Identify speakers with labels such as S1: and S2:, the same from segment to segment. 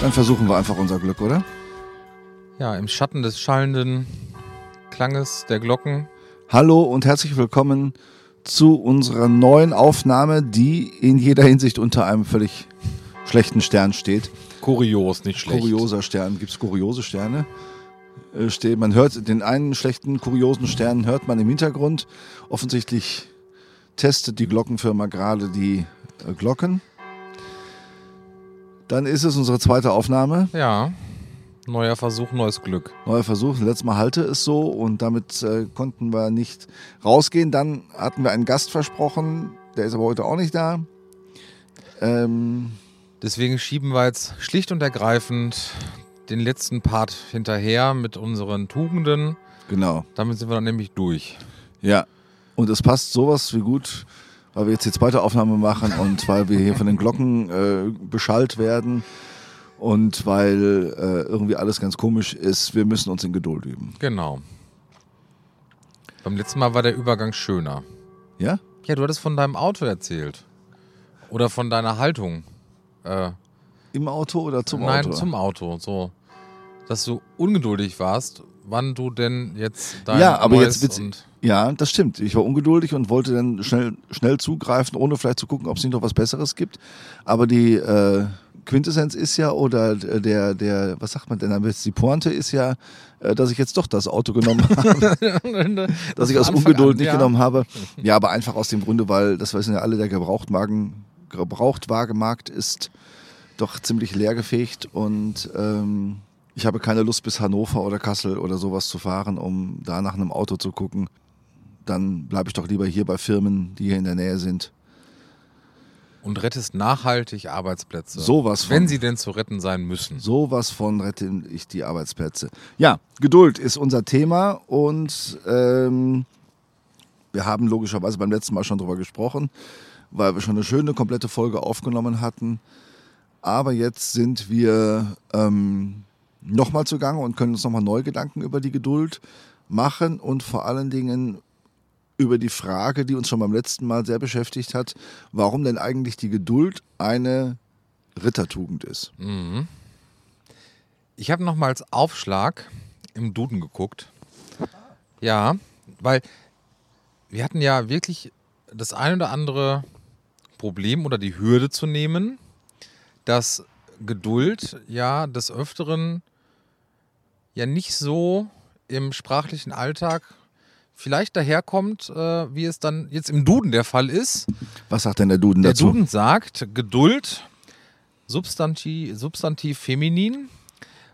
S1: Dann versuchen wir einfach unser Glück, oder?
S2: Ja, im Schatten des schallenden Klanges der Glocken.
S1: Hallo und herzlich willkommen zu unserer neuen Aufnahme, die in jeder Hinsicht unter einem völlig schlechten Stern steht.
S2: Kurios, nicht schlecht.
S1: Kurioser Stern. Gibt es kuriose Sterne? Äh, man hört den einen schlechten, kuriosen Stern hört man im Hintergrund. Offensichtlich testet die Glockenfirma gerade die äh, Glocken. Dann ist es unsere zweite Aufnahme.
S2: Ja. Neuer Versuch, neues Glück.
S1: Neuer Versuch. Letztes Mal halte es so und damit äh, konnten wir nicht rausgehen. Dann hatten wir einen Gast versprochen, der ist aber heute auch nicht da. Ähm,
S2: Deswegen schieben wir jetzt schlicht und ergreifend den letzten Part hinterher mit unseren Tugenden.
S1: genau.
S2: Damit sind wir dann nämlich durch.
S1: Ja. Und es passt sowas wie gut, weil wir jetzt die zweite Aufnahme machen und weil wir hier von den Glocken äh, beschallt werden und weil äh, irgendwie alles ganz komisch ist. Wir müssen uns in Geduld üben.
S2: Genau. Beim letzten Mal war der Übergang schöner.
S1: Ja?
S2: Ja, du hattest von deinem Auto erzählt. Oder von deiner Haltung. Äh,
S1: Im Auto oder zum
S2: Nein,
S1: Auto?
S2: zum Auto. So, dass du ungeduldig warst, wann du denn jetzt dein
S1: Ja, aber jetzt Ja, das stimmt. Ich war ungeduldig und wollte dann schnell, schnell zugreifen, ohne vielleicht zu gucken, ob es nicht noch was Besseres gibt. Aber die äh, Quintessenz ist ja, oder der, der, was sagt man denn am besten? Die Pointe ist ja, äh, dass ich jetzt doch das Auto genommen habe, dass ich aus Ungeduld nicht genommen habe. Ja, aber einfach aus dem Grunde, weil, das wissen ja alle, der Gebrauchtwagen, Gebrauchtwagenmarkt ist doch ziemlich leergefegt und ähm, ich habe keine Lust bis Hannover oder Kassel oder sowas zu fahren, um da nach einem Auto zu gucken. Dann bleibe ich doch lieber hier bei Firmen, die hier in der Nähe sind.
S2: Und rettest nachhaltig Arbeitsplätze.
S1: Sowas von.
S2: Wenn sie denn zu retten sein müssen.
S1: Sowas von rette ich die Arbeitsplätze. Ja, Geduld ist unser Thema und ähm, wir haben logischerweise beim letzten Mal schon drüber gesprochen, weil wir schon eine schöne komplette Folge aufgenommen hatten. Aber jetzt sind wir ähm, nochmal zugange und können uns nochmal neue Gedanken über die Geduld machen und vor allen Dingen über die Frage, die uns schon beim letzten Mal sehr beschäftigt hat, warum denn eigentlich die Geduld eine Rittertugend ist.
S2: Ich habe nochmals Aufschlag im Duden geguckt. Ja, weil wir hatten ja wirklich das ein oder andere Problem oder die Hürde zu nehmen, dass Geduld ja des Öfteren ja nicht so im sprachlichen Alltag vielleicht daherkommt, äh, wie es dann jetzt im Duden der Fall ist.
S1: Was sagt denn der Duden
S2: Der
S1: dazu?
S2: Duden sagt, Geduld, Substantiv, Substantiv feminin,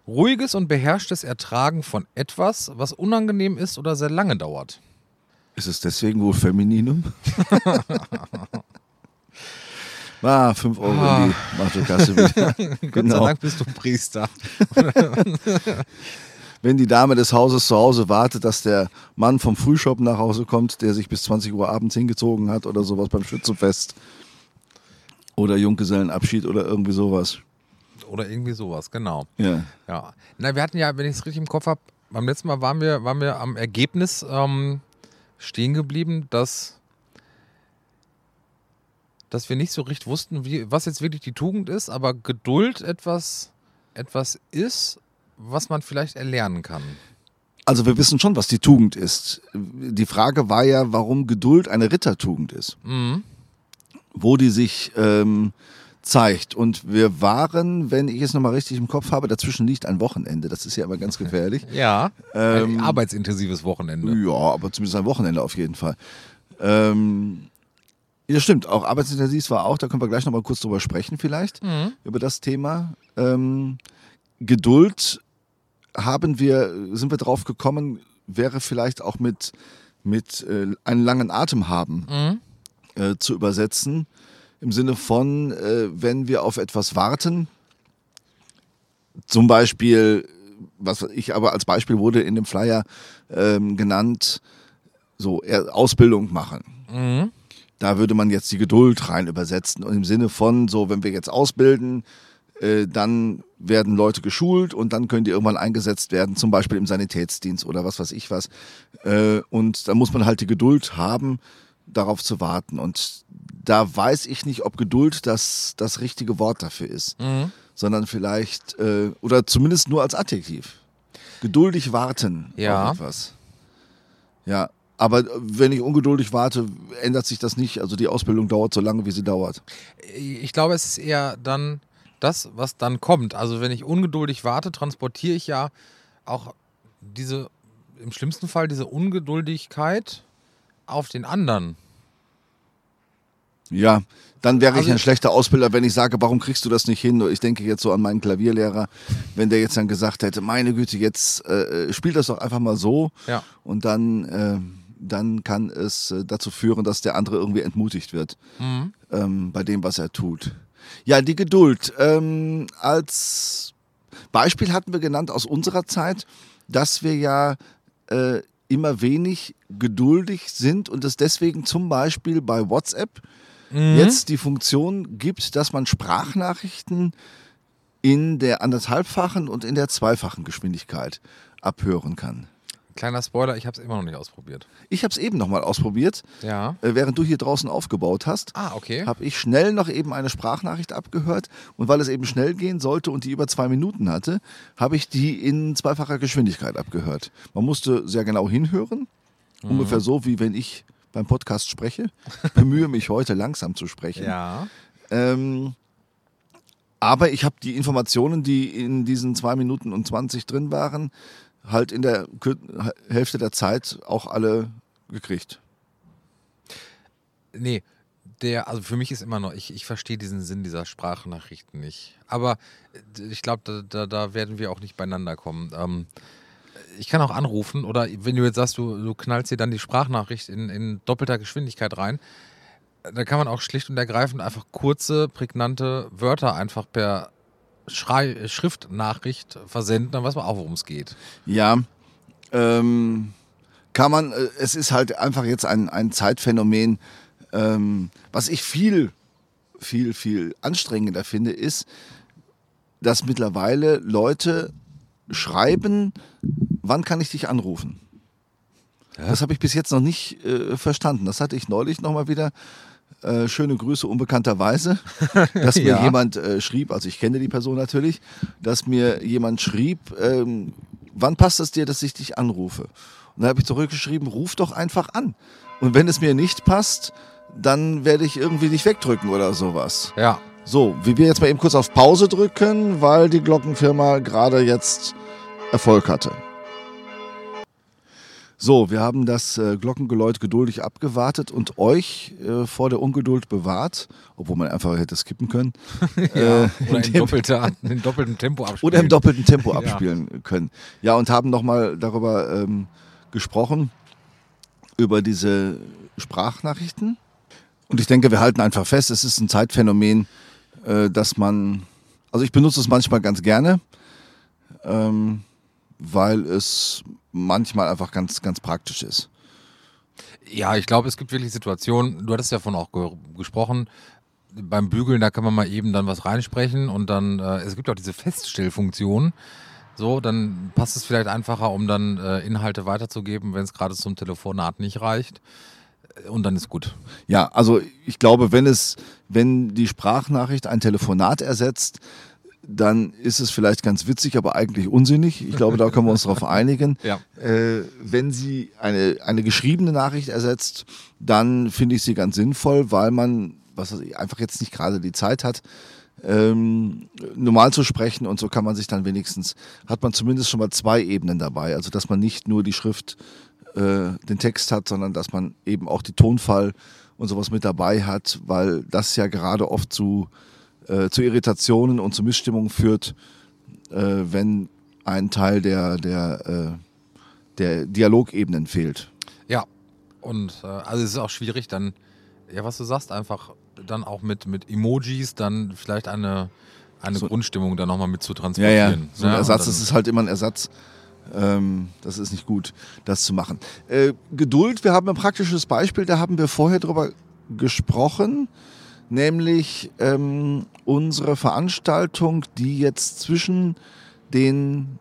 S2: ruhiges und beherrschtes Ertragen von etwas, was unangenehm ist oder sehr lange dauert.
S1: Ist es deswegen wohl Femininum? ah, 5 Euro in die Masterkasse wieder.
S2: Gott sei
S1: Genau.
S2: Dank bist du Priester.
S1: Wenn die Dame des Hauses zu Hause wartet, dass der Mann vom Frühshop nach Hause kommt, der sich bis 20 Uhr abends hingezogen hat oder sowas beim Schützenfest. Oder Junggesellenabschied oder irgendwie sowas.
S2: Oder irgendwie sowas, genau.
S1: Ja.
S2: Ja. Na, wir hatten ja, wenn ich es richtig im Kopf habe, beim letzten Mal waren wir, waren wir am Ergebnis ähm, stehen geblieben, dass, dass wir nicht so richtig wussten, wie, was jetzt wirklich die Tugend ist, aber Geduld etwas, etwas ist, was man vielleicht erlernen kann.
S1: Also wir wissen schon, was die Tugend ist. Die Frage war ja, warum Geduld eine Rittertugend ist.
S2: Mhm.
S1: Wo die sich ähm, zeigt. Und wir waren, wenn ich es nochmal richtig im Kopf habe, dazwischen liegt ein Wochenende. Das ist ja immer ganz gefährlich.
S2: Ja,
S1: Ähm,
S2: ein arbeitsintensives Wochenende.
S1: Ja, aber zumindest ein Wochenende auf jeden Fall. Ähm, ja, stimmt. Auch arbeitsintensiv war auch, da können wir gleich nochmal kurz drüber sprechen vielleicht,
S2: Mhm.
S1: über das Thema. Ähm, Geduld haben wir, sind wir drauf gekommen, wäre vielleicht auch mit, mit äh, einen langen Atem haben
S2: Mhm.
S1: äh, zu übersetzen. Im Sinne von, äh, wenn wir auf etwas warten, zum Beispiel, was ich aber als Beispiel wurde in dem Flyer ähm, genannt, so Ausbildung machen.
S2: Mhm.
S1: Da würde man jetzt die Geduld rein übersetzen und im Sinne von, so, wenn wir jetzt ausbilden, äh, dann werden Leute geschult und dann können die irgendwann eingesetzt werden, zum Beispiel im Sanitätsdienst oder was weiß ich was. Äh, und da muss man halt die Geduld haben, darauf zu warten. Und da weiß ich nicht, ob Geduld das, das richtige Wort dafür ist.
S2: Mhm.
S1: sondern vielleicht, äh, oder zumindest nur als Adjektiv. Geduldig warten
S2: Ja.
S1: auf etwas. Ja, aber wenn ich ungeduldig warte, ändert sich das nicht. Also die Ausbildung dauert so lange, wie sie dauert.
S2: Ich glaube, es ist eher dann das, was dann kommt. Also wenn ich ungeduldig warte, transportiere ich ja auch diese, im schlimmsten Fall diese Ungeduldigkeit auf den anderen.
S1: Ja, dann wäre ich
S2: Also-
S1: ein schlechter Ausbilder, wenn ich sage, warum kriegst du das nicht hin? Ich denke jetzt so an meinen Klavierlehrer, wenn der jetzt dann gesagt hätte, meine Güte, jetzt äh, spiel das doch einfach mal so
S2: Ja.
S1: und dann, äh, dann kann es äh, dazu führen, dass der andere irgendwie entmutigt wird
S2: Mhm.
S1: ähm, bei dem, was er tut. Ja, die Geduld. Ähm, als Beispiel hatten wir genannt aus unserer Zeit, dass wir ja äh, immer wenig geduldig sind und es deswegen zum Beispiel bei WhatsApp
S2: Mhm.
S1: jetzt die Funktion gibt, dass man Sprachnachrichten in der anderthalbfachen und in der zweifachen Geschwindigkeit abhören kann.
S2: Kleiner Spoiler, ich habe es immer noch nicht ausprobiert.
S1: Ich habe es eben nochmal ausprobiert,
S2: Ja.
S1: äh, während du hier draußen aufgebaut hast.
S2: Ah, okay.
S1: habe ich schnell noch eben eine Sprachnachricht abgehört und weil es eben schnell gehen sollte und die über zwei Minuten hatte, habe ich die in zweifacher Geschwindigkeit abgehört. Man musste sehr genau hinhören,
S2: Mhm.
S1: ungefähr so wie wenn ich beim Podcast spreche. Ich bemühe mich heute langsam zu sprechen.
S2: Ja.
S1: Ähm, aber ich habe die Informationen, die in diesen zwei Minuten und 20 drin waren, halt in der Hälfte der Zeit auch alle gekriegt.
S2: Nee, der, also für mich ist immer noch, ich, ich verstehe diesen Sinn dieser Sprachnachrichten nicht. Aber äh, ich glaube, da, da, da werden wir auch nicht beieinander kommen. Ähm, ich kann auch anrufen oder wenn du jetzt sagst, du, du knallst dir dann die Sprachnachricht in, in doppelter Geschwindigkeit rein, äh, da kann man auch schlicht und ergreifend einfach kurze, prägnante Wörter einfach per Schrei Schriftnachricht versenden, dann weiß man auch, worum es geht.
S1: Ja, ähm, kann man, äh, es ist halt einfach jetzt ein, ein Zeitphänomen, ähm, was ich viel, viel, viel anstrengender finde, ist, dass mittlerweile Leute schreiben, wann kann ich dich anrufen? Das habe ich bis jetzt noch nicht äh, verstanden. Das hatte ich neulich nochmal wieder. Äh, schöne Grüße unbekannterweise, dass mir
S2: Ja.
S1: jemand äh, schrieb, also ich kenne die Person natürlich, dass mir jemand schrieb, ähm, wann passt es dir, dass ich dich anrufe? Und dann habe ich zurückgeschrieben, ruf doch einfach an. Und wenn es mir nicht passt, dann werde ich irgendwie dich wegdrücken oder sowas.
S2: Ja.
S1: So, wie wir jetzt mal eben kurz auf Pause drücken, weil die Glockenfirma gerade jetzt Erfolg hatte. So, wir haben das äh, Glockengeläut geduldig abgewartet und euch äh, vor der Ungeduld bewahrt, obwohl man einfach hätte skippen können.
S2: ja.
S1: Äh,
S2: Oder in, doppelter, in doppeltem Tempo abspielen.
S1: oder im doppelten Tempo
S2: Ja.
S1: abspielen können. Ja, und haben nochmal darüber ähm, gesprochen, über diese Sprachnachrichten. Und ich denke, wir halten einfach fest, es ist ein Zeitphänomen, äh, dass man, also ich benutze es manchmal ganz gerne, ähm, weil es manchmal einfach ganz, ganz praktisch ist.
S2: Ja, ich glaube, es gibt wirklich Situationen, du hattest ja davon auch ge gesprochen, beim Bügeln, da kann man mal eben dann was reinsprechen und dann, äh, es gibt auch diese Feststellfunktion. So, dann passt es vielleicht einfacher, um dann äh, Inhalte weiterzugeben, wenn es gerade zum Telefonat nicht reicht. Äh, Und dann ist gut.
S1: Ja, also ich glaube, wenn es, wenn die Sprachnachricht ein Telefonat ersetzt, dann ist es vielleicht ganz witzig, aber eigentlich unsinnig. Ich glaube, da können wir uns darauf einigen.
S2: Ja.
S1: Äh, wenn sie eine, eine geschriebene Nachricht ersetzt, dann finde ich sie ganz sinnvoll, weil man was weiß ich, einfach jetzt nicht gerade die Zeit hat, ähm, normal zu sprechen und so kann man sich dann wenigstens, hat man zumindest schon mal zwei Ebenen dabei. Also dass man nicht nur die Schrift, äh, den Text hat, sondern dass man eben auch die Tonfall und sowas mit dabei hat, weil das ja gerade oft zu, äh, zu Irritationen und zu Missstimmungen führt, äh, wenn ein Teil der, der, äh, der Dialogebenen fehlt.
S2: Ja. Und äh, also es ist auch schwierig, dann, ja, was du sagst, einfach dann auch mit, mit Emojis dann vielleicht eine, eine
S1: So-
S2: Grundstimmung dann nochmal mit zu
S1: Ja,
S2: transportieren.
S1: ja, so ein
S2: ne?
S1: Ersatz, das ist halt immer ein Ersatz. Ähm, das ist nicht gut, das zu machen. Äh, Geduld, wir haben ein praktisches Beispiel, da haben wir vorher drüber gesprochen, nämlich ähm, unsere Veranstaltung, die jetzt zwischen den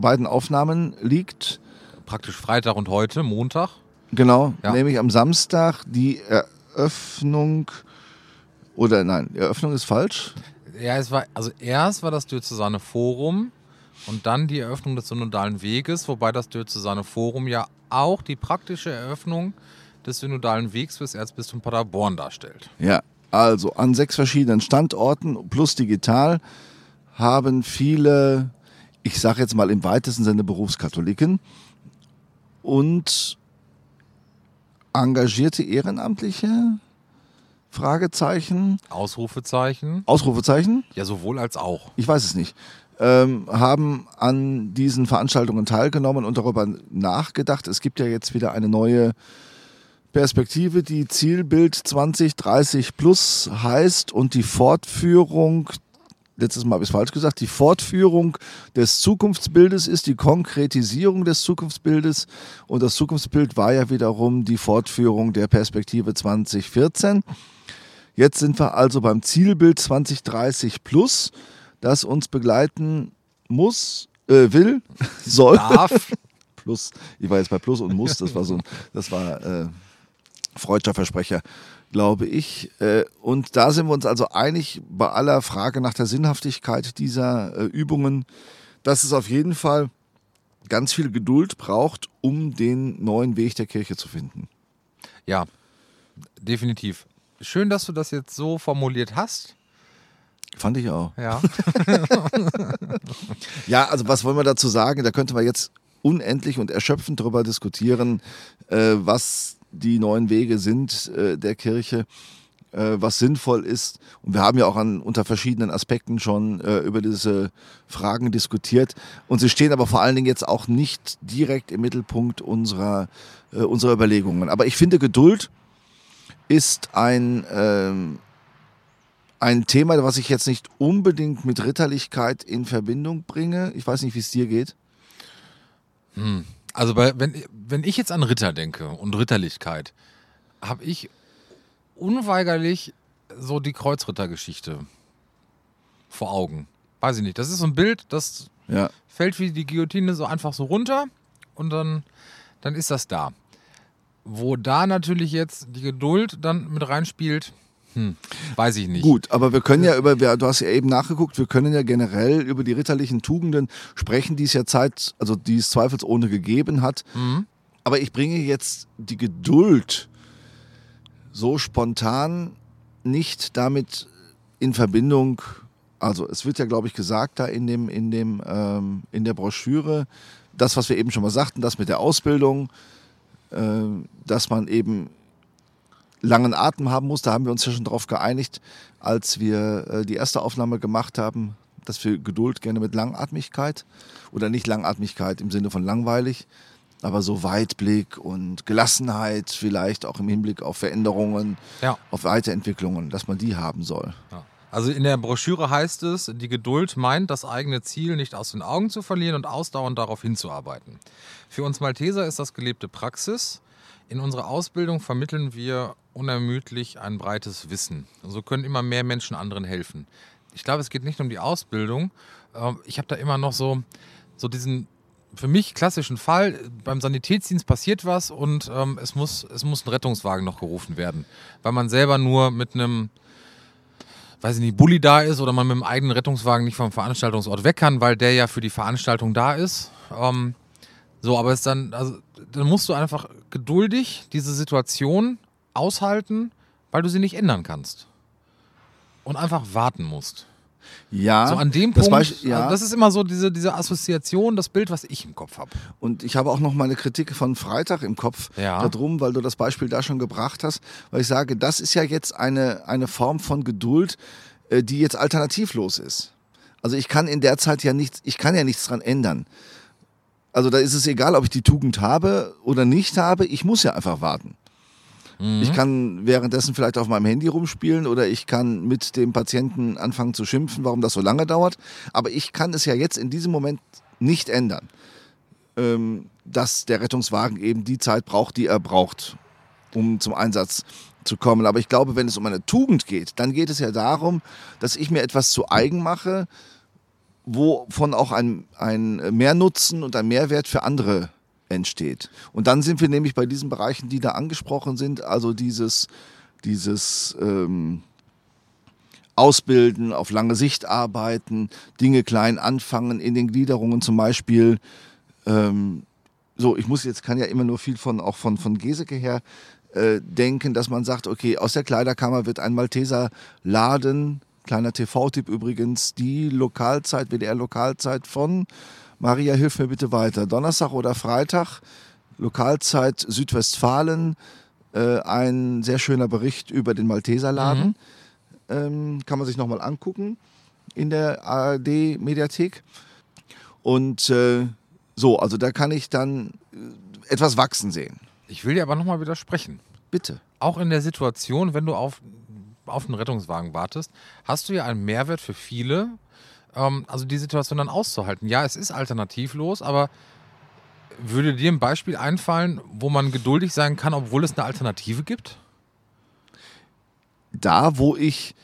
S1: beiden Aufnahmen liegt.
S2: praktisch Freitag und heute, Montag.
S1: Genau,
S2: Ja.
S1: nämlich am Samstag die Eröffnung, oder nein, Eröffnung ist falsch.
S2: Ja, es war, also erst war das Diözesane Forum und dann die Eröffnung des synodalen Weges, wobei das Diözesane Forum ja auch die praktische Eröffnung des synodalen Wegs fürs Erzbistum Paderborn darstellt.
S1: Ja, also an sechs verschiedenen Standorten plus digital haben viele, ich sage jetzt mal im weitesten Sinne Berufskatholiken und engagierte Ehrenamtliche? Fragezeichen.
S2: Ausrufezeichen.
S1: Ausrufezeichen?
S2: Ja, sowohl als auch.
S1: Ich weiß es nicht. Ähm, haben an diesen Veranstaltungen teilgenommen und darüber nachgedacht. Es gibt ja jetzt wieder eine neue Perspektive, die Zielbild 2030 Plus heißt und die Fortführung, letztes Mal habe ich es falsch gesagt, die Fortführung des Zukunftsbildes ist die Konkretisierung des Zukunftsbildes und das Zukunftsbild war ja wiederum die Fortführung der Perspektive 2014. Jetzt sind wir also beim Zielbild 2030 Plus, das uns begleiten muss, äh, will, soll.
S2: Darf.
S1: Plus, ich war jetzt bei Plus und muss, das war so, das war äh, freudscher Versprecher, glaube ich. Äh, und da sind wir uns also einig bei aller Frage nach der Sinnhaftigkeit dieser äh, Übungen, dass es auf jeden Fall ganz viel Geduld braucht, um den neuen Weg der Kirche zu finden.
S2: Ja, definitiv. Schön, dass du das jetzt so formuliert hast.
S1: Fand ich auch.
S2: Ja.
S1: ja, also was wollen wir dazu sagen? Da könnte man jetzt unendlich und erschöpfend darüber diskutieren, äh, was die neuen Wege sind äh, der Kirche, äh, was sinnvoll ist. Und wir haben ja auch an, unter verschiedenen Aspekten schon äh, über diese Fragen diskutiert. Und sie stehen aber vor allen Dingen jetzt auch nicht direkt im Mittelpunkt unserer, äh, unserer Überlegungen. Aber ich finde, Geduld ist ein, ähm, ein Thema, was ich jetzt nicht unbedingt mit Ritterlichkeit in Verbindung bringe. Ich weiß nicht, wie es dir geht.
S2: Hm. Also bei, wenn, wenn ich jetzt an Ritter denke und Ritterlichkeit, habe ich unweigerlich so die Kreuzrittergeschichte vor Augen. Weiß ich nicht. Das ist so ein Bild, das
S1: Ja.
S2: fällt wie die Guillotine so einfach so runter und dann, dann ist das da. Wo da natürlich jetzt die Geduld dann mit reinspielt, hm, weiß ich nicht.
S1: Gut, aber wir können ja über, du hast ja eben nachgeguckt, wir können ja generell über die ritterlichen Tugenden sprechen, die es ja Zeit, also die es zweifelsohne gegeben hat.
S2: Mhm.
S1: Aber ich bringe jetzt die Geduld so spontan nicht damit in Verbindung. Also es wird ja, glaube ich, gesagt da in dem, in dem, ähm, in der Broschüre, das, was wir eben schon mal sagten, das mit der Ausbildung, ähm, dass man eben langen Atem haben muss. Da haben wir uns ja schon darauf geeinigt, als wir äh, die erste Aufnahme gemacht haben, dass wir Geduld gerne mit Langatmigkeit oder nicht Langatmigkeit im Sinne von langweilig, aber so Weitblick und Gelassenheit vielleicht auch im Hinblick auf Veränderungen,
S2: Ja.
S1: auf Weiterentwicklungen, dass man die haben soll.
S2: Ja. Also in der Broschüre heißt es, die Geduld meint, das eigene Ziel nicht aus den Augen zu verlieren und ausdauernd darauf hinzuarbeiten. Für uns Malteser ist das gelebte Praxis. In unserer Ausbildung vermitteln wir unermüdlich ein breites Wissen. So können immer mehr Menschen anderen helfen. Ich glaube, es geht nicht um die Ausbildung. Ähm, Ich habe da immer noch so, so diesen für mich klassischen Fall. Beim Sanitätsdienst passiert was und ähm, es, muss, es muss ein Rettungswagen noch gerufen werden, weil man selber nur mit einem weiß ich nicht, Bulli da ist oder man mit dem eigenen Rettungswagen nicht vom Veranstaltungsort weg kann, weil der ja für die Veranstaltung da ist. Ähm, so, aber es dann, also, dann musst du einfach geduldig diese Situation aushalten, weil du sie nicht ändern kannst. Und einfach warten musst.
S1: Ja,
S2: So an dem
S1: das
S2: Punkt,
S1: Beispiel- ja.
S2: also das ist immer so diese, diese Assoziation, das Bild, was ich im Kopf habe.
S1: Und ich habe auch noch meine Kritik von Freitag im Kopf
S2: Ja.
S1: darum, weil du das Beispiel da schon gebracht hast, weil ich sage, das ist ja jetzt eine, eine Form von Geduld, äh, die jetzt alternativlos ist. Also ich kann in der Zeit ja nichts, ich kann ja nichts dran ändern. Also da ist es egal, ob ich die Tugend habe oder nicht habe, ich muss ja einfach warten. Ich kann währenddessen vielleicht auf meinem Handy rumspielen oder ich kann mit dem Patienten anfangen zu schimpfen, warum das so lange dauert. Aber ich kann es ja jetzt in diesem Moment nicht ändern ähm, dass der Rettungswagen eben die Zeit braucht, die er braucht, um zum Einsatz zu kommen. Aber ich glaube, wenn es um eine Tugend geht, dann geht es ja darum, dass ich mir etwas zu eigen mache, wovon auch ein, ein Mehrnutzen und ein Mehrwert für andere entsteht. Und dann sind wir nämlich bei diesen Bereichen, die da angesprochen sind, also dieses, dieses ähm, ausbilden, auf lange Sicht arbeiten, Dinge klein anfangen, in den Gliederungen zum Beispiel. Ähm, so, ich muss jetzt, kann ja immer nur viel von, auch von, von Geseke her äh, denken, dass man sagt, okay, aus der Kleiderkammer wird ein Malteser Laden, kleiner TV-Tipp übrigens, die Lokalzeit, WDR-Lokalzeit von Maria, hilf mir bitte weiter. Donnerstag oder Freitag, Lokalzeit Südwestfalen, äh, ein sehr schöner Bericht über den Malteserladen. Mhm. Ähm, kann man sich nochmal angucken in der ARD-Mediathek. Und äh, so, also da kann ich dann äh, etwas wachsen sehen.
S2: Ich will dir aber nochmal widersprechen.
S1: Bitte.
S2: Auch in der Situation, wenn du auf, auf einen Rettungswagen wartest, hast du ja einen Mehrwert für viele, ähm, also die Situation dann auszuhalten. Ja, es ist alternativlos, aber würde dir ein Beispiel einfallen, wo man geduldig sein kann, obwohl es eine Alternative gibt?
S1: Da, wo ich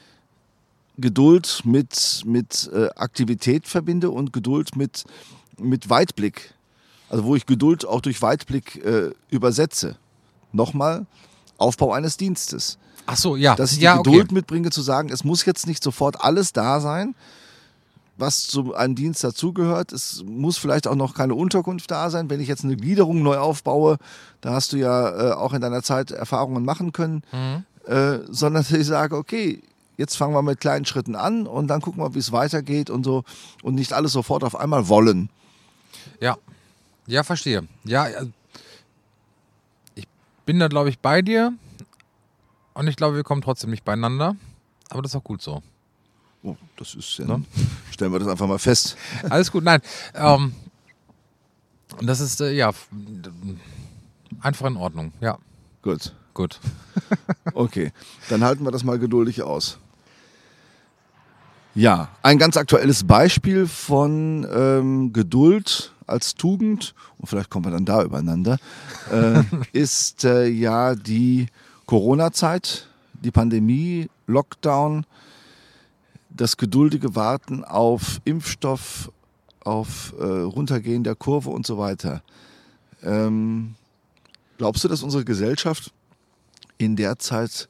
S1: Geduld mit, mit äh, Aktivität verbinde und Geduld mit, mit Weitblick. Also wo ich Geduld auch durch Weitblick äh, übersetze. Nochmal, Aufbau eines Dienstes.
S2: Ach so, ja.
S1: Dass ich
S2: ja,
S1: die Geduld okay. mitbringe, zu sagen, es muss jetzt nicht sofort alles da sein, was zu einem Dienst dazugehört. Es muss vielleicht auch noch keine Unterkunft da sein. Wenn ich jetzt eine Gliederung neu aufbaue, da hast du ja äh, auch in deiner Zeit Erfahrungen machen können, mhm. äh, sondern dass ich sage, okay, jetzt fangen wir mit kleinen Schritten an und dann gucken wir, wie es weitergeht und so und nicht alles sofort auf einmal wollen.
S2: Ja, ja, verstehe. Ja, ich bin da, glaube ich, bei dir und ich glaube, wir kommen trotzdem nicht beieinander, aber das ist auch gut so.
S1: Oh, das ist ja. Ne? Stellen wir das einfach mal fest.
S2: Alles gut, nein. Ähm, das ist äh, ja einfach in Ordnung, ja.
S1: Gut.
S2: Gut.
S1: okay, dann halten wir das mal geduldig aus. Ja, ein ganz aktuelles Beispiel von ähm, Geduld als Tugend, und vielleicht kommen wir dann da übereinander, äh, ist äh, ja die Corona-Zeit, die Pandemie, Lockdown, das geduldige Warten auf Impfstoff, auf äh, Runtergehen der Kurve und so weiter. Ähm, glaubst du, dass unsere Gesellschaft in der Zeit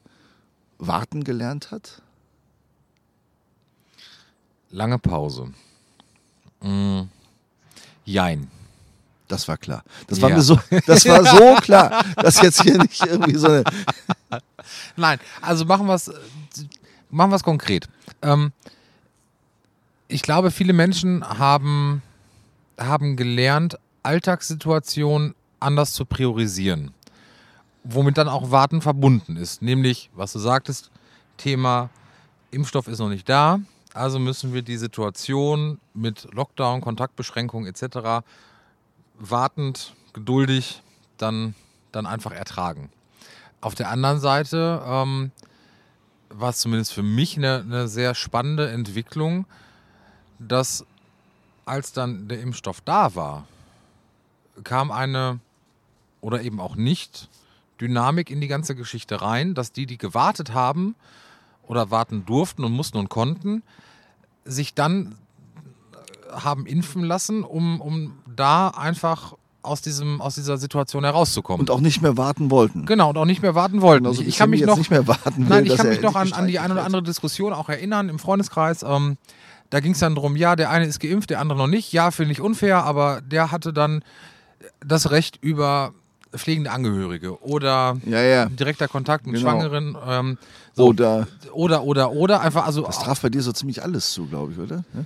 S1: warten gelernt hat?
S2: Lange Pause. Mm. Jein.
S1: Das war klar. Das war ja. mir so, das war so klar, dass jetzt hier nicht irgendwie so eine.
S2: Nein, also machen wir es machen wir es konkret. Ähm, ich glaube, viele Menschen haben, haben gelernt, Alltagssituationen anders zu priorisieren. Womit dann auch Warten verbunden ist. Nämlich, was du sagtest, Thema Impfstoff ist noch nicht da. Also müssen wir die Situation mit Lockdown, Kontaktbeschränkungen etc. wartend, geduldig dann, dann einfach ertragen. Auf der anderen Seite ähm, war es zumindest für mich eine, eine sehr spannende Entwicklung, dass als dann der Impfstoff da war, kam eine oder eben auch nicht Dynamik in die ganze Geschichte rein, dass die, die gewartet haben oder warten durften und mussten und konnten, sich dann haben impfen lassen, um, um da einfach aus, diesem, aus dieser Situation herauszukommen.
S1: Und auch nicht mehr warten wollten.
S2: Genau, und auch nicht mehr warten wollten.
S1: Also
S2: ich, ich kann mich noch
S1: nicht mehr warten will,
S2: Nein, ich kann mich noch an, an die eine oder andere Diskussion auch erinnern im Freundeskreis. Ähm, da ging es dann darum, ja, der eine ist geimpft, der andere noch nicht. Ja, finde ich unfair, aber der hatte dann das Recht über pflegende Angehörige oder
S1: ja, ja.
S2: direkter Kontakt mit genau. Schwangeren. Ähm,
S1: so. Oder,
S2: oder, oder, oder, einfach also.
S1: Das traf bei dir so ziemlich alles zu, glaube ich, oder?
S2: Ja.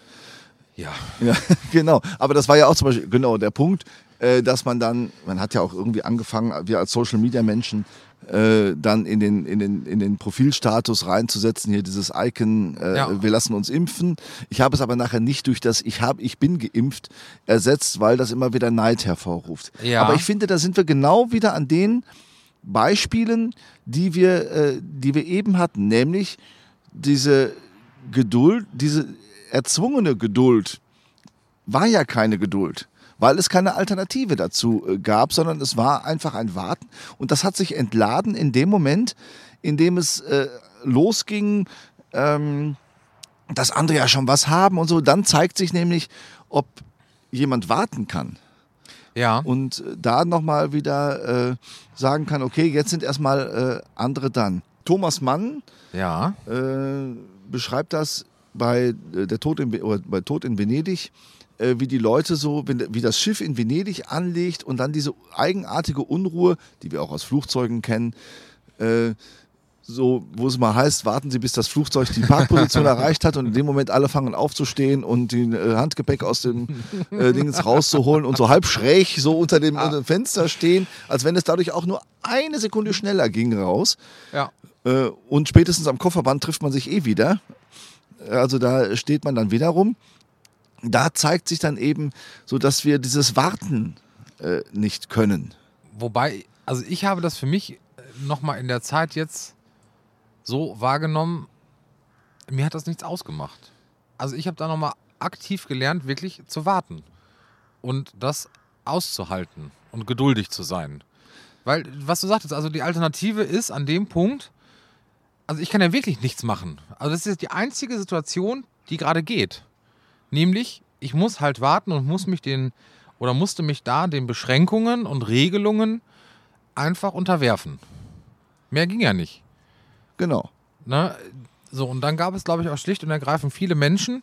S1: Ja, genau. Aber das war ja auch zum Beispiel genau der Punkt, äh, dass man dann, man hat ja auch irgendwie angefangen, wir als Social Media Menschen, äh, dann in den, in, den, in den Profilstatus reinzusetzen, hier dieses Icon, äh, ja. wir lassen uns impfen. Ich habe es aber nachher nicht durch das Ich, hab, ich bin geimpft ersetzt, weil das immer wieder Neid hervorruft.
S2: Ja.
S1: Aber ich finde, da sind wir genau wieder an den Beispielen, die wir, äh, die wir eben hatten, nämlich diese Geduld, diese erzwungene Geduld war ja keine Geduld weil es keine Alternative dazu äh, gab, sondern es war einfach ein Warten. Und das hat sich entladen in dem Moment, in dem es äh, losging, ähm, dass andere ja schon was haben und so. Dann zeigt sich nämlich, ob jemand warten kann.
S2: Ja.
S1: Und äh, da nochmal wieder äh, sagen kann, okay, jetzt sind erstmal äh, andere dann. Thomas Mann
S2: Ja.
S1: äh, beschreibt das bei, äh, der Tod in, oder bei Tod in Venedig, äh, wie die Leute so, wie das Schiff in Venedig anlegt und dann diese eigenartige Unruhe, die wir auch aus Flugzeugen kennen, äh, so, wo es mal heißt, warten Sie, bis das Flugzeug die Parkposition erreicht hat und in dem Moment alle fangen aufzustehen und die äh, Handgepäck aus dem äh, Dings rauszuholen und so halb schräg so unter dem, unter dem Fenster stehen, als wenn es dadurch auch nur eine Sekunde schneller ging raus.
S2: Ja.
S1: Äh, und spätestens am Kofferband trifft man sich eh wieder. Also da steht man dann wieder rum. Da zeigt sich dann eben so, dass wir dieses Warten äh, nicht können.
S2: Wobei, also ich habe das für mich nochmal in der Zeit jetzt so wahrgenommen, mir hat das nichts ausgemacht. Also ich habe da nochmal aktiv gelernt, wirklich zu warten und das auszuhalten und geduldig zu sein. Weil, was du sagtest, also die Alternative ist an dem Punkt, also ich kann ja wirklich nichts machen. Also das ist die einzige Situation, die gerade geht. Nämlich, ich muss halt warten und muss mich den, oder musste mich da den Beschränkungen und Regelungen einfach unterwerfen. Mehr ging ja nicht.
S1: Genau.
S2: Ne? So, und dann gab es, glaube ich, auch schlicht und ergreifend viele Menschen,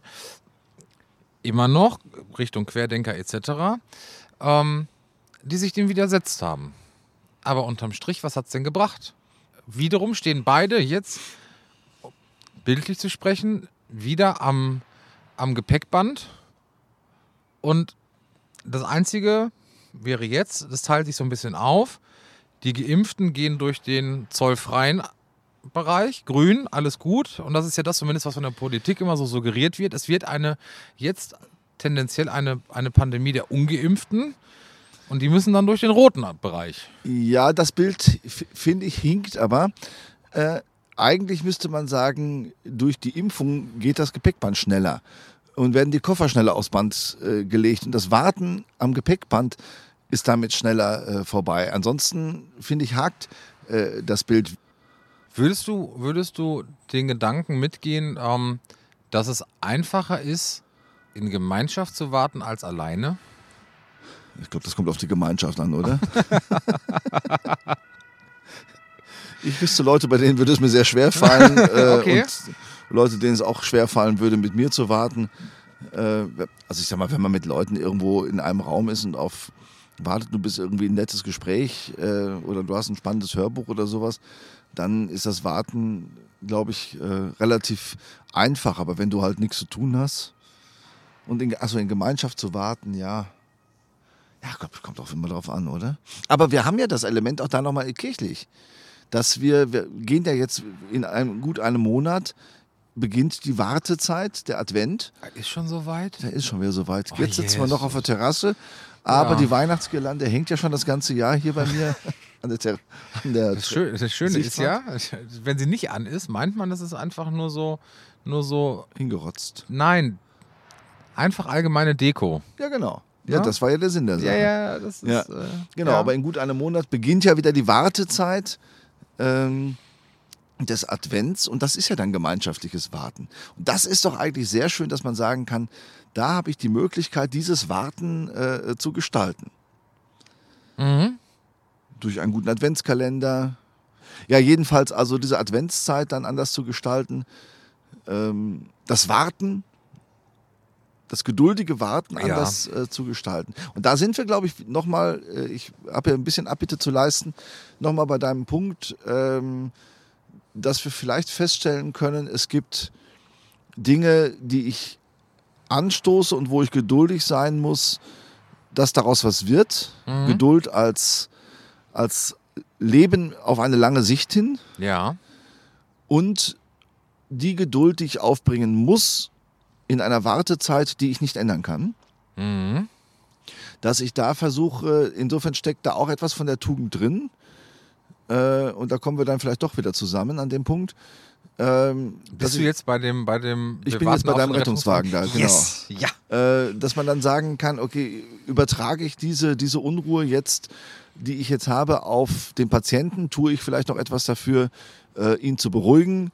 S2: immer noch, Richtung Querdenker etc., ähm, die sich dem widersetzt haben. Aber unterm Strich, was hat es denn gebracht? Wiederum stehen beide jetzt, bildlich zu sprechen, wieder am, am Gepäckband. Und das Einzige wäre jetzt, das teilt sich so ein bisschen auf, die Geimpften gehen durch den zollfreien Bereich, grün, alles gut. Und das ist ja das zumindest, was von der Politik immer so suggeriert wird. Es wird eine, jetzt tendenziell eine, eine Pandemie der Ungeimpften. Und die müssen dann durch den roten Bereich.
S1: Ja, das Bild, finde ich, hinkt aber. Äh, eigentlich müsste man sagen, durch die Impfung geht das Gepäckband schneller und werden die Koffer schneller aufs Band äh, gelegt. Und das Warten am Gepäckband ist damit schneller äh, vorbei. Ansonsten, finde ich, hakt äh, das Bild.
S2: Würdest du, würdest du den Gedanken mitgehen, ähm, dass es einfacher ist, in Gemeinschaft zu warten als alleine?
S1: Ich glaube, das kommt auf die Gemeinschaft an, oder? ich wüsste Leute, bei denen würde es mir sehr schwer fallen. Äh,
S2: Okay.
S1: Und Leute, denen es auch schwer fallen würde, mit mir zu warten. Äh, also ich sag mal, wenn man mit Leuten irgendwo in einem Raum ist und auf wartet, du bist irgendwie ein nettes Gespräch äh, oder du hast ein spannendes Hörbuch oder sowas, dann ist das Warten, glaube ich, äh, relativ einfach. Aber wenn du halt nichts zu tun hast und in, also in Gemeinschaft zu warten, ja, ja, kommt, kommt auch immer drauf an, oder? Aber wir haben ja das Element auch da nochmal kirchlich, dass wir, wir gehen ja jetzt in einem, gut einem Monat, beginnt die Wartezeit, der Advent.
S2: Ist schon so weit?
S1: Der ist schon wieder soweit.
S2: Oh,
S1: Jetzt sitzen wir noch auf der Terrasse, aber
S2: Ja.
S1: die Weihnachtsgirlande hängt ja schon das ganze Jahr hier bei mir an der, Ter an der
S2: Das, Schö das Schöne ist ja,
S1: Sichtfahrt?
S2: wenn sie nicht an ist, meint man, das ist einfach nur so, nur so,
S1: hingerotzt.
S2: nein, einfach allgemeine Deko.
S1: Ja, genau. Ja,
S2: Ja?
S1: das war ja der Sinn der Sache.
S2: ja, das
S1: Ja,
S2: äh,
S1: Genau,
S2: ja.
S1: aber in gut einem Monat beginnt ja wieder die Wartezeit ähm, des Advents und das ist ja dann gemeinschaftliches Warten. Und das ist doch eigentlich sehr schön, dass man sagen kann, da habe ich die Möglichkeit, dieses Warten äh, zu gestalten.
S2: Mhm.
S1: Durch einen guten Adventskalender. Ja, jedenfalls also diese Adventszeit dann anders zu gestalten. Ähm, das Warten, das geduldige Warten
S2: Ja.
S1: anders äh, zu gestalten. Und da sind wir, glaube ich, nochmal, äh, ich habe ja ein bisschen Abbitte zu leisten, nochmal bei deinem Punkt, ähm, dass wir vielleicht feststellen können, es gibt Dinge, die ich anstoße und wo ich geduldig sein muss, dass daraus was wird.
S2: Mhm.
S1: Geduld als, als Leben auf eine lange Sicht hin
S2: Ja.
S1: und die Geduld, die ich aufbringen muss in einer Wartezeit, die ich nicht ändern kann,
S2: Mhm.
S1: dass ich da versuche, insofern steckt da auch etwas von der Tugend drin. Äh, und da kommen wir dann vielleicht doch wieder zusammen an dem Punkt. Ähm, dass
S2: Bist du
S1: ich-
S2: jetzt bei dem, bei dem
S1: Ich bin jetzt bei deinem
S2: den
S1: Rettungswagen da, genau.
S2: Yes. Ja.
S1: äh, dass man dann sagen kann, okay, übertrage ich diese, diese Unruhe jetzt, die ich jetzt habe, auf den Patienten, tue ich vielleicht noch etwas dafür, äh, ihn zu beruhigen.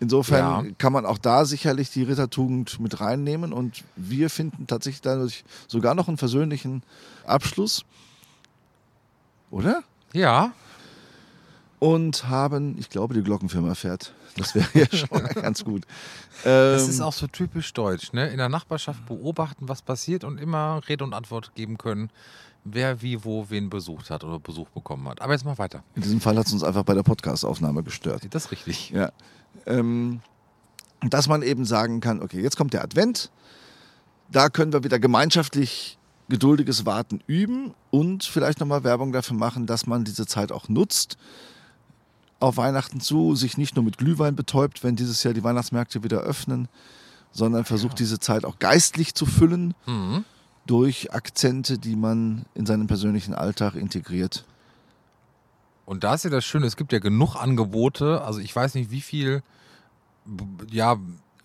S1: Insofern
S2: Ja.
S1: kann man auch da sicherlich die Rittertugend mit reinnehmen und wir finden tatsächlich dadurch sogar noch einen versöhnlichen Abschluss. Oder?
S2: Ja.
S1: und haben, ich glaube, die Glockenfirma fährt. Das wäre ja schon ganz gut.
S2: Das
S1: Ähm,
S2: ist auch so typisch deutsch, ne? In der Nachbarschaft beobachten, was passiert und immer Rede und Antwort geben können, wer wie wo wen besucht hat oder Besuch bekommen hat. Aber jetzt mal weiter.
S1: in diesem Fall hat es uns einfach bei der Podcast-Aufnahme gestört.
S2: Das ist richtig.
S1: Ja. Ähm, dass man eben sagen kann, okay, jetzt kommt der Advent, da können wir wieder gemeinschaftlich geduldiges Warten üben und vielleicht nochmal Werbung dafür machen, dass man diese Zeit auch nutzt, auf Weihnachten zu, sich nicht nur mit Glühwein betäubt, wenn dieses Jahr die Weihnachtsmärkte wieder öffnen, sondern versucht diese Zeit auch geistlich zu füllen
S2: Mhm.
S1: durch Akzente, die man in seinen persönlichen Alltag integriert.
S2: Und da ist ja das Schöne, es gibt ja genug Angebote. Also ich weiß nicht, wie viel ja,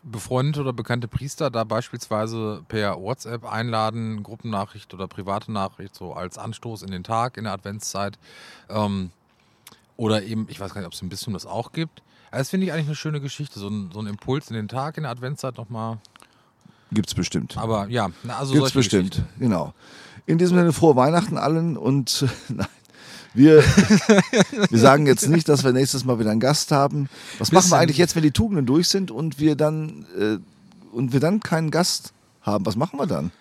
S2: befreundete oder bekannte Priester da beispielsweise per WhatsApp einladen, Gruppennachricht oder private Nachricht, so als Anstoß in den Tag, in der Adventszeit. Ähm, oder eben, ich weiß gar nicht, ob es im Bistum das auch gibt. Aber das finde ich eigentlich eine schöne Geschichte, so ein, so ein Impuls in den Tag, in der Adventszeit nochmal.
S1: Gibt's bestimmt.
S2: Aber ja, na, also
S1: Gibt's
S2: solche
S1: bestimmt, genau. In diesem Sinne frohe Weihnachten allen und nein, wir, wir sagen jetzt nicht, dass wir nächstes Mal wieder einen Gast haben. Was machen wir
S2: Bisschen.
S1: eigentlich jetzt, wenn die Tugenden durch sind und wir dann äh, und wir dann keinen Gast haben? Was machen wir dann?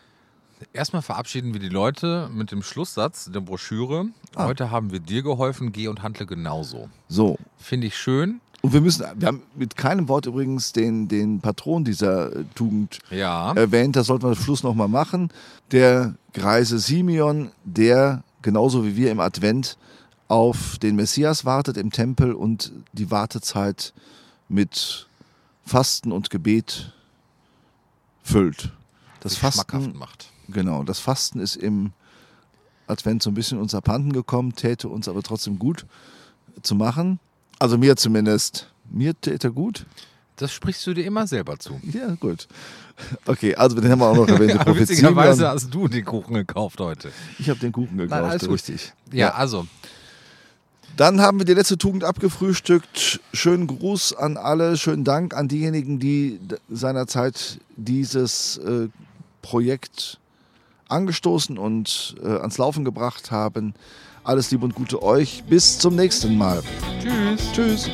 S2: Erstmal verabschieden wir die Leute mit dem Schlusssatz der Broschüre.
S1: Ah.
S2: Heute haben wir dir geholfen, geh und handle genauso.
S1: So.
S2: Finde ich schön.
S1: Und wir müssen, wir haben mit keinem Wort übrigens den, den Patron dieser äh, Tugend
S2: Ja.
S1: erwähnt, das sollten wir am Schluss nochmal machen. Der greise Simeon, der genauso wie wir im Advent auf den Messias wartet im Tempel und die Wartezeit mit Fasten und Gebet füllt. Das Fasten,
S2: macht.
S1: Genau, das Fasten ist im Advent so ein bisschen uns abhanden gekommen, täte uns aber trotzdem gut zu machen. Also mir zumindest. Mir täte gut.
S2: Das sprichst du dir immer selber zu.
S1: Ja, gut. Okay, also den haben wir auch noch erwähnt.
S2: Ja, witzigerweise hast du den Kuchen gekauft heute.
S1: Ich habe den Kuchen gekauft,
S2: alles gut.
S1: richtig.
S2: Ja,
S1: Ja.
S2: also,
S1: Dann haben wir die letzte Tugend abgefrühstückt. Schönen Gruß an alle, schönen Dank an diejenigen, die seinerzeit dieses äh, Projekt angestoßen und äh, ans Laufen gebracht haben. Alles Liebe und Gute euch. Bis zum nächsten Mal.
S2: tschüss.
S1: Tschüss.